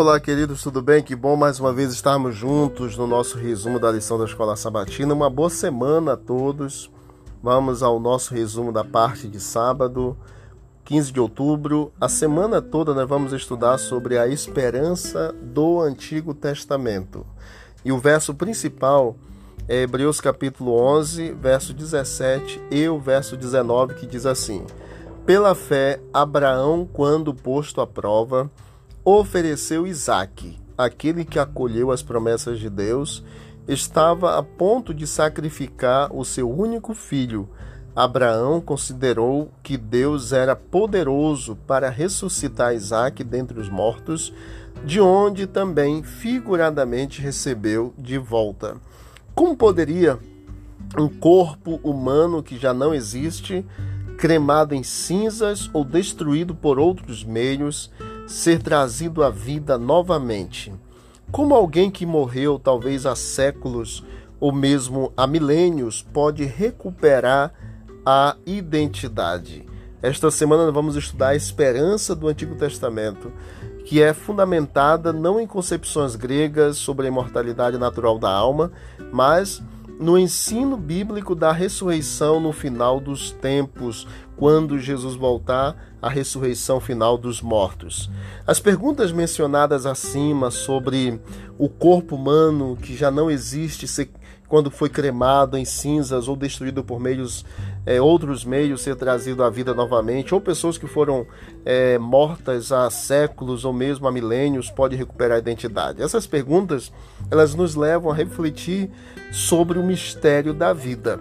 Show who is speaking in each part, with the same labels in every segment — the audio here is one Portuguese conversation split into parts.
Speaker 1: Olá, queridos, tudo bem? Que bom mais uma vez estarmos juntos no nosso resumo da lição da Escola Sabatina. Uma boa semana a todos. Vamos ao nosso resumo da parte de sábado, 15 de outubro. A semana toda nós vamos estudar sobre a esperança do Antigo Testamento. E o verso principal é Hebreus capítulo 11, verso 17 e o verso 19, que diz assim: Pela fé, Abraão, quando posto à prova, ofereceu Isaque, aquele que acolheu as promessas de Deus, estava a ponto de sacrificar o seu único filho. Abraão considerou que Deus era poderoso para ressuscitar Isaque dentre os mortos, de onde também figuradamente recebeu de volta. Como poderia um corpo humano que já não existe, cremado em cinzas ou destruído por outros meios, ser trazido à vida novamente. Como alguém que morreu talvez há séculos ou mesmo há milênios pode recuperar a identidade. Esta semana vamos estudar a esperança do Antigo Testamento, que é fundamentada não em concepções gregas sobre a imortalidade natural da alma, mas no ensino bíblico da ressurreição no final dos tempos, quando Jesus voltar, a ressurreição final dos mortos. As perguntas mencionadas acima sobre o corpo humano que já não existe quando foi cremado em cinzas ou destruído por meios é, outros meios ser trazido à vida novamente, ou pessoas que foram é, mortas há séculos ou mesmo há milênios podem recuperar a identidade. Essas perguntas elas nos levam a refletir sobre o mistério da vida.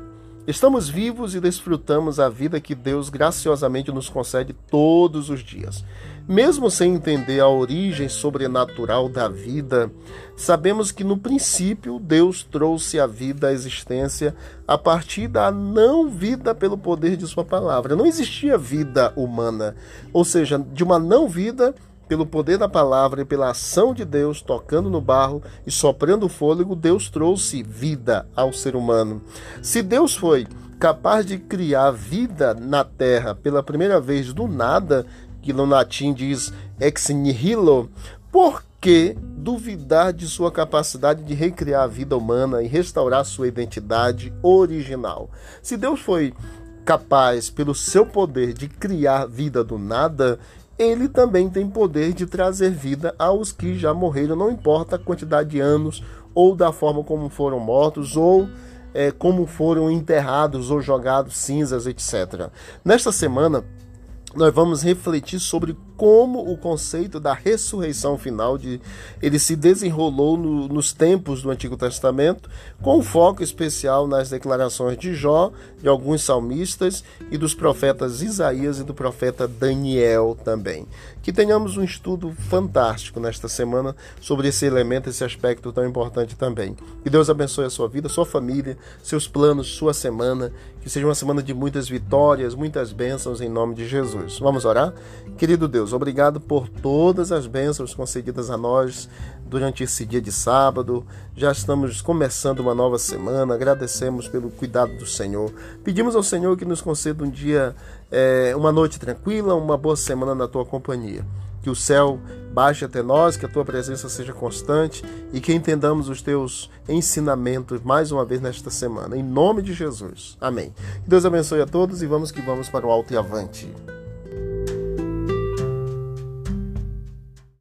Speaker 1: Estamos vivos e desfrutamos a vida que Deus graciosamente nos concede todos os dias. Mesmo sem entender a origem sobrenatural da vida, sabemos que no princípio Deus trouxe a vida à existência a partir da não vida pelo poder de Sua palavra. Não existia vida humana, ou seja, de uma não vida pelo poder da palavra e pela ação de Deus tocando no barro e soprando fôlego, Deus trouxe vida ao ser humano. Se Deus foi capaz de criar vida na terra pela primeira vez do nada, que no latim diz ex nihilo, por que duvidar de sua capacidade de recriar a vida humana e restaurar sua identidade original? Se Deus foi capaz, pelo seu poder, de criar vida do nada, ele também tem poder de trazer vida aos que já morreram, não importa a quantidade de anos ou da forma como foram mortos ou é, como foram enterrados ou jogados cinzas, etc. Nesta semana, nós vamos refletir sobre como o conceito da ressurreição final de ele se desenrolou no, nos tempos do Antigo Testamento, com foco especial nas declarações de Jó, de alguns salmistas e dos profetas Isaías e do profeta Daniel também. Que tenhamos um estudo fantástico nesta semana sobre esse elemento, esse aspecto tão importante também. Que Deus abençoe a sua vida, sua família, seus planos, sua semana. Que seja uma semana de muitas vitórias, muitas bênçãos em nome de Jesus. Vamos orar? Querido Deus, obrigado por todas as bênçãos concedidas a nós durante esse dia de sábado. Já estamos começando uma nova semana. Agradecemos pelo cuidado do Senhor. Pedimos ao Senhor que nos conceda um dia, é, uma noite tranquila, uma boa semana na tua companhia. Que o céu baixe até nós, que a tua presença seja constante e que entendamos os teus ensinamentos mais uma vez nesta semana. Em nome de Jesus. Amém. Que Deus abençoe a todos e vamos que vamos para o alto e avante.